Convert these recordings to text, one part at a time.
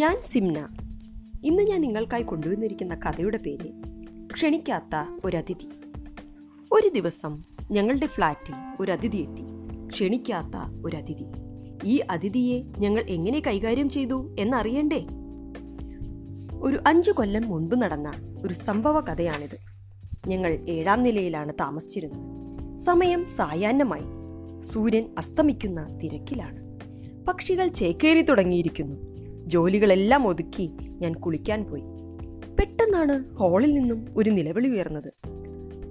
ഞാൻ സിംന. ഇന്ന് ഞാൻ നിങ്ങൾക്കായി കൊണ്ടുവന്നിരിക്കുന്ന കഥയുടെ പേര് ക്ഷണിക്കാത്ത ഒരതിഥി. ഒരു ദിവസം ഞങ്ങളുടെ ഫ്ലാറ്റിൽ ഒരു അതിഥി എത്തി. ക്ഷണിക്കാത്ത അതിഥി ഈ അതിഥിയെ ഞങ്ങൾ എങ്ങനെ കൈകാര്യം ചെയ്തു എന്നറിയണ്ടേ? ഒരു അഞ്ചു കൊല്ലം മുൻപ് നടന്ന ഒരു സംഭവ കഥയാണിത്. ഞങ്ങൾ ഏഴാം നിലയിലാണ് താമസിച്ചിരുന്നത്. സമയം സായാഹ്നമായി. സൂര്യൻ അസ്തമിക്കുന്ന തിരക്കിലാണ്. പക്ഷികൾ ചേക്കേറി തുടങ്ങിയിരിക്കുന്നു. ജോലികളെല്ലാം ഒതുക്കി ഞാൻ കുളിക്കാൻ പോയി. പെട്ടെന്നാണ് ഹാളിൽ നിന്നും ഒരു നിലവിളി ഉയർന്നത്.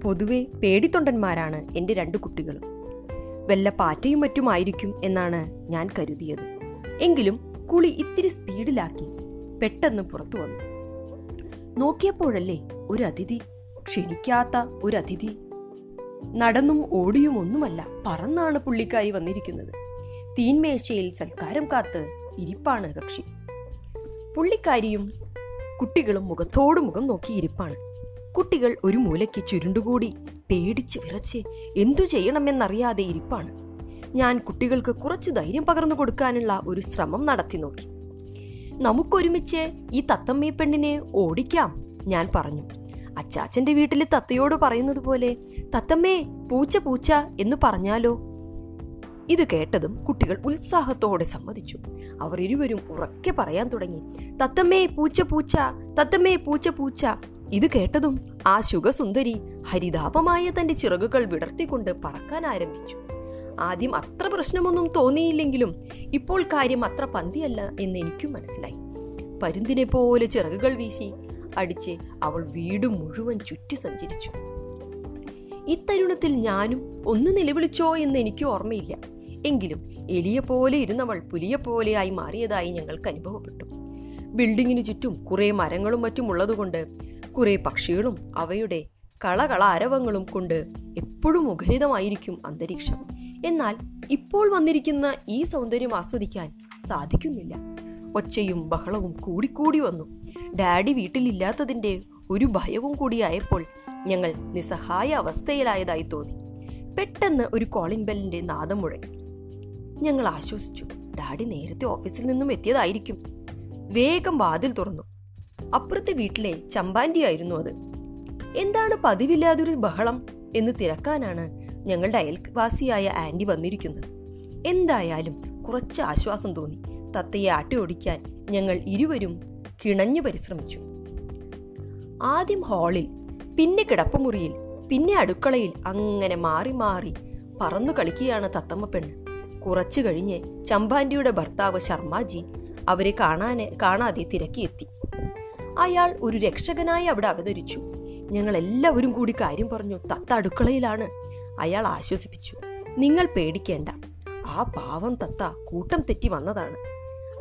പൊതുവെ പേടിത്തൊണ്ടന്മാരാണ് എന്റെ രണ്ട് കുട്ടികളും. വല്ല പാറ്റയും മറ്റുമായിരിക്കും എന്നാണ് ഞാൻ കരുതിയത്. എങ്കിലും കുളി ഇത്തിരി സ്പീഡിലാക്കി. പെട്ടെന്ന് പുറത്തു വന്നു. നോക്കിയപ്പോഴല്ലേ ഒരു അതിഥി ക്ഷണിക്കാത്ത ഒരു അതിഥി. നടന്നും ഓടിയും ഒന്നുമല്ല പറന്നാണ് പുള്ളിക്കാരി വന്നിരിക്കുന്നത്. തീൻമേശയിൽ സൽക്കാരം കാത്ത് ഇരിപ്പാണ് കക്ഷി പുള്ളിക്കാരിയും കുട്ടികളും മുഖത്തോടു മുഖം നോക്കി ഇരിപ്പാണ്. കുട്ടികൾ ഒരു മൂലയ്ക്ക് ചുരുണ്ടുകൂടി പേടിച്ച് വിറച്ച് എന്തു ചെയ്യണമെന്നറിയാതെ ഇരിപ്പാണ്. ഞാൻ കുട്ടികൾക്ക് കുറച്ച് ധൈര്യം പകർന്നു കൊടുക്കാനുള്ള ഒരു ശ്രമം നടത്തി നോക്കി. നമുക്കൊരുമിച്ച് ഈ തത്തമ്മീ പെണ്ണിനെ ഓടിക്കാം ഞാൻ പറഞ്ഞു. അച്ചാച്ചന്റെ വീട്ടിലെ തത്തയോട് പറയുന്നത് പോലെ തത്തമ്മേ പൂച്ച പൂച്ച എന്ന് പറഞ്ഞാലോ? ഇത് കേട്ടതും കുട്ടികൾ ഉത്സാഹത്തോടെ സമ്മതിച്ചു. അവർ ഇരുവരും ഉറക്കെ പറയാൻ തുടങ്ങി. തത്തമ്മേ പൂച്ച പൂച്ച തത്തമ്മേ പൂച്ച പൂച്ച. ഇത് കേട്ടതും ആ ശുഖസുന്ദരി ഹരിതാപമായ തന്റെ ചിറകുകൾ വിടർത്തിക്കൊണ്ട് പറക്കാൻ ആരംഭിച്ചു. ആദ്യം അത്ര പ്രശ്നമൊന്നും തോന്നിയില്ലെങ്കിലും ഇപ്പോൾ കാര്യം അത്ര പന്തിയല്ല എന്ന് എനിക്കും മനസ്സിലായി. പരുന്തിനെ പോലെ ചിറകുകൾ വീശി അടിച്ച് അവൾ വീട് മുഴുവൻ ചുറ്റി സഞ്ചരിച്ചു. ഇത്തരുണത്തിൽ ഞാനും ഒന്ന് നിലവിളിച്ചോ എന്ന് എനിക്ക് ഓർമ്മയില്ല. എങ്കിലും എലിയെ പോലെ ഇരുന്നവൾ പുലിയെ പോലെയായി മാറിയതായി ഞങ്ങൾക്ക് അനുഭവപ്പെട്ടു. ബിൽഡിങ്ങിനു ചുറ്റും കുറെ മരങ്ങളും മറ്റും ഉള്ളതുകൊണ്ട് കുറെ പക്ഷികളും അവയുടെ കളകള അരവങ്ങളും കൊണ്ട് എപ്പോഴും മുഖരിതമായിരിക്കും അന്തരീക്ഷം. എന്നാൽ ഇപ്പോൾ വന്നിരിക്കുന്ന ഈ സൗന്ദര്യം ആസ്വദിക്കാൻ സാധിക്കുന്നില്ല. ഒച്ചയും ബഹളവും കൂടിക്കൂടി വന്നു. ഡാഡി വീട്ടിലില്ലാത്തതിന്റെ ഒരു ഭയവും കൂടിയായപ്പോൾ ഞങ്ങൾ നിസ്സഹായ അവസ്ഥയിലായതായി തോന്നി. പെട്ടെന്ന് ഒരു കോളിംഗ് ബെല്ലിന്റെ നാദം മുഴങ്ങി. ഞങ്ങൾ ആശ്വസിച്ചു. ഡാഡി നേരത്തെ ഓഫീസിൽ നിന്നും എത്തിയതായിരിക്കും. വേഗം വാതിൽ തുറന്നു. അപ്പുറത്തെ വീട്ടിലെ ചമ്പാൻഡിയായിരുന്നു അത്. എന്താണ് പതിവില്ലാതൊരു ബഹളം എന്ന് തിരക്കാനാണ് ഞങ്ങളുടെ അയൽവാസിയായ ആന്റി വന്നിരിക്കുന്നത്. എന്തായാലും കുറച്ച് ആശ്വാസം തോന്നി. തത്തയെ ആട്ടി ഓടിക്കാൻ ഞങ്ങൾ ഇരുവരും കിണഞ്ഞു പരിശ്രമിച്ചു. ആദ്യം ഹാളിൽ പിന്നെ കിടപ്പുമുറിയിൽ പിന്നെ അടുക്കളയിൽ അങ്ങനെ മാറി മാറി പറന്നു കളിക്കുകയാണ് തത്തമ്മ പെണ്ണ്. കുറച്ചു കഴിഞ്ഞ് ചമ്പാൻഡിയുടെ ഭർത്താവ് ശർമാജി അവരെ കാണാൻ കാണാതെ തിരക്കിയെത്തി. അയാൾ ഒരു രക്ഷകനായി അവിടെ അവതരിച്ചു. ഞങ്ങൾ എല്ലാവരും കൂടി കാര്യം പറഞ്ഞു. തത്ത അടുക്കളയിലാണ് അയാൾ ആശ്വസിപ്പിച്ചു. നിങ്ങൾ പേടിക്കേണ്ട. ആ പാവം തത്ത കൂട്ടം തെറ്റി വന്നതാണ്.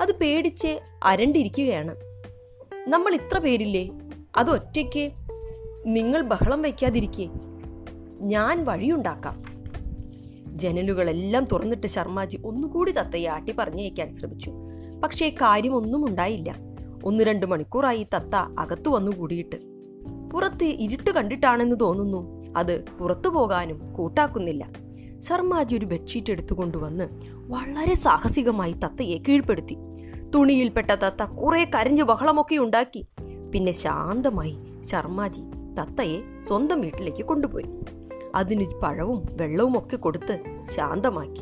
അത് പേടിച്ച് അരണ്ടിരിക്കുകയാണ്. നമ്മൾ ഇത്ര പേരില്ലേ? അത് ഒറ്റയ്ക്ക് നിങ്ങൾ ബഹളം വയ്ക്കാതിരിക്കേ. ഞാൻ വഴിയുണ്ടാക്കാം. ജനലുകളെല്ലാം തുറന്നിട്ട് ശർമാജി ഒന്നുകൂടി തത്തയെ ആട്ടി പറഞ്ഞയക്കാൻ ശ്രമിച്ചു. പക്ഷേ കാര്യമൊന്നും ഉണ്ടായില്ല. ഒന്ന് രണ്ട് മണിക്കൂറായി തത്ത അകത്തു വന്നു കൂടിയിട്ട്. പുറത്ത് ഇരുട്ട് കണ്ടിട്ടാണെന്ന് തോന്നുന്നു. അത് പുറത്തു പോകാനും കൂട്ടാക്കുന്നില്ല. ശർമാജി ഒരു ബെഡ്ഷീറ്റ് എടുത്തുകൊണ്ടുവന്ന് വളരെ സാഹസികമായി തത്തയെ കീഴ്പ്പെടുത്തി. തുണിയിൽപ്പെട്ട തത്ത കുറെ കരഞ്ഞു ബഹളമൊക്കെ ഉണ്ടാക്കി. പിന്നെ ശാന്തമായി ശർമാജി തത്തയെ സ്വന്തം വീട്ടിലേക്ക് കൊണ്ടുപോയി. അതിന് പഴവും വെള്ളവും ഒക്കെ കൊടുത്ത് ശാന്തമാക്കി.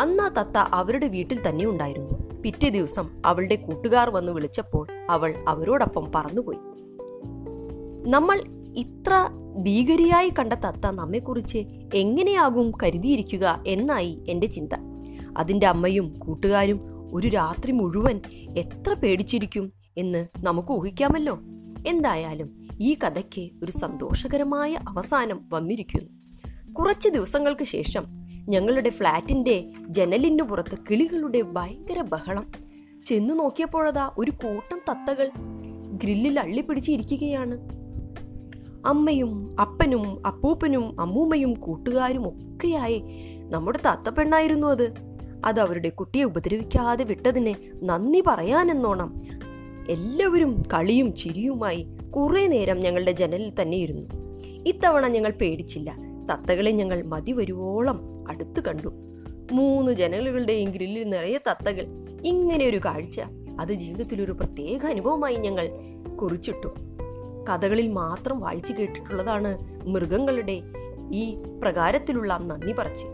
അന്നാ തത്ത അവരുടെ വീട്ടിൽ തന്നെ ഉണ്ടായിരുന്നു. പിറ്റേ ദിവസം അവളുടെ കൂട്ടുകാർ വന്ന് വിളിച്ചപ്പോൾ അവൾ അവരോടൊപ്പം പറന്നുപോയി. നമ്മൾ ഇത്ര ഭീകരിയായി കണ്ട തത്ത നമ്മെക്കുറിച്ച് എങ്ങനെയാകും കരുതിയിരിക്കുക എന്നായി എന്റെ ചിന്ത. അതിന്റെ അമ്മയും കൂട്ടുകാരും ഒരു രാത്രി മുഴുവൻ എത്ര പേടിച്ചിരിക്കും എന്ന് നമുക്ക് ഊഹിക്കാമല്ലോ. എന്തായാലും ഈ കഥയ്ക്ക് ഒരു സന്തോഷകരമായ അവസാനം വന്നിരിക്കുന്നു. കുറച്ച് ദിവസങ്ങൾക്ക് ശേഷം ഞങ്ങളുടെ ഫ്ലാറ്റിന്റെ ജനലിന് പുറത്ത് കിളികളുടെ ഭയങ്കര ബഹളം. ചെന്നു നോക്കിയപ്പോഴതാ ഒരു കൂട്ടം തത്തകൾ ഗ്രില്ലിൽ അള്ളിപ്പിടിച്ചിരിക്കുകയാണ്. അമ്മയും അപ്പനും അപ്പൂപ്പനും അമ്മൂമ്മയും കൂട്ടുകാരും ഒക്കെയായി നമ്മുടെ തത്ത പെണ്ണായിരുന്നു അത്. അത് അവരുടെ കുട്ടിയെ ഉപദ്രവിക്കാതെ വിട്ടതിനെ നന്ദി പറയാനെന്നോണം. എല്ലാവരും കളിയും ചിരിയുമായി കുറേ നേരം ഞങ്ങളുടെ ജനലിൽ തന്നെ ഇരുന്നു. ഇത്തവണ ഞങ്ങൾ പേടിച്ചില്ല. തത്തകളെ ഞങ്ങൾ മതി വരുവോളം അടുത്തു കണ്ടു. മൂന്ന് ജനലുകളുടെയും ഗ്രില്ലിൽ നിറയെ തത്തകൾ. ഇങ്ങനെ ഒരു കാഴ്ച അത് ജീവിതത്തിൽ ഒരു പ്രത്യേക അനുഭവമായി ഞങ്ങൾ കുറിച്ചിട്ടു. കഥകളിൽ മാത്രം വായിച്ചു കേട്ടിട്ടുള്ളതാണ് മൃഗങ്ങളുടെ ഈ പ്രകാരത്തിലുള്ള നന്ദി പറച്ചിൽ.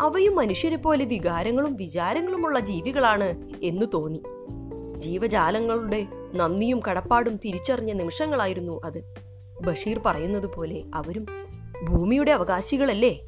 അവയും മനുഷ്യരെ പോലെ വികാരങ്ങളും വിചാരങ്ങളുമുള്ള ജീവികളാണ് എന്ന് തോന്നി. ജീവജാലങ്ങളുടെ നന്ദിയും കടപ്പാടും തിരിച്ചറിഞ്ഞ നിമിഷങ്ങളായിരുന്നു അത്. ബഷീർ പറയുന്നത് പോലെ അവരും ഭൂമിയുടെ അവകാശികളല്ലേ?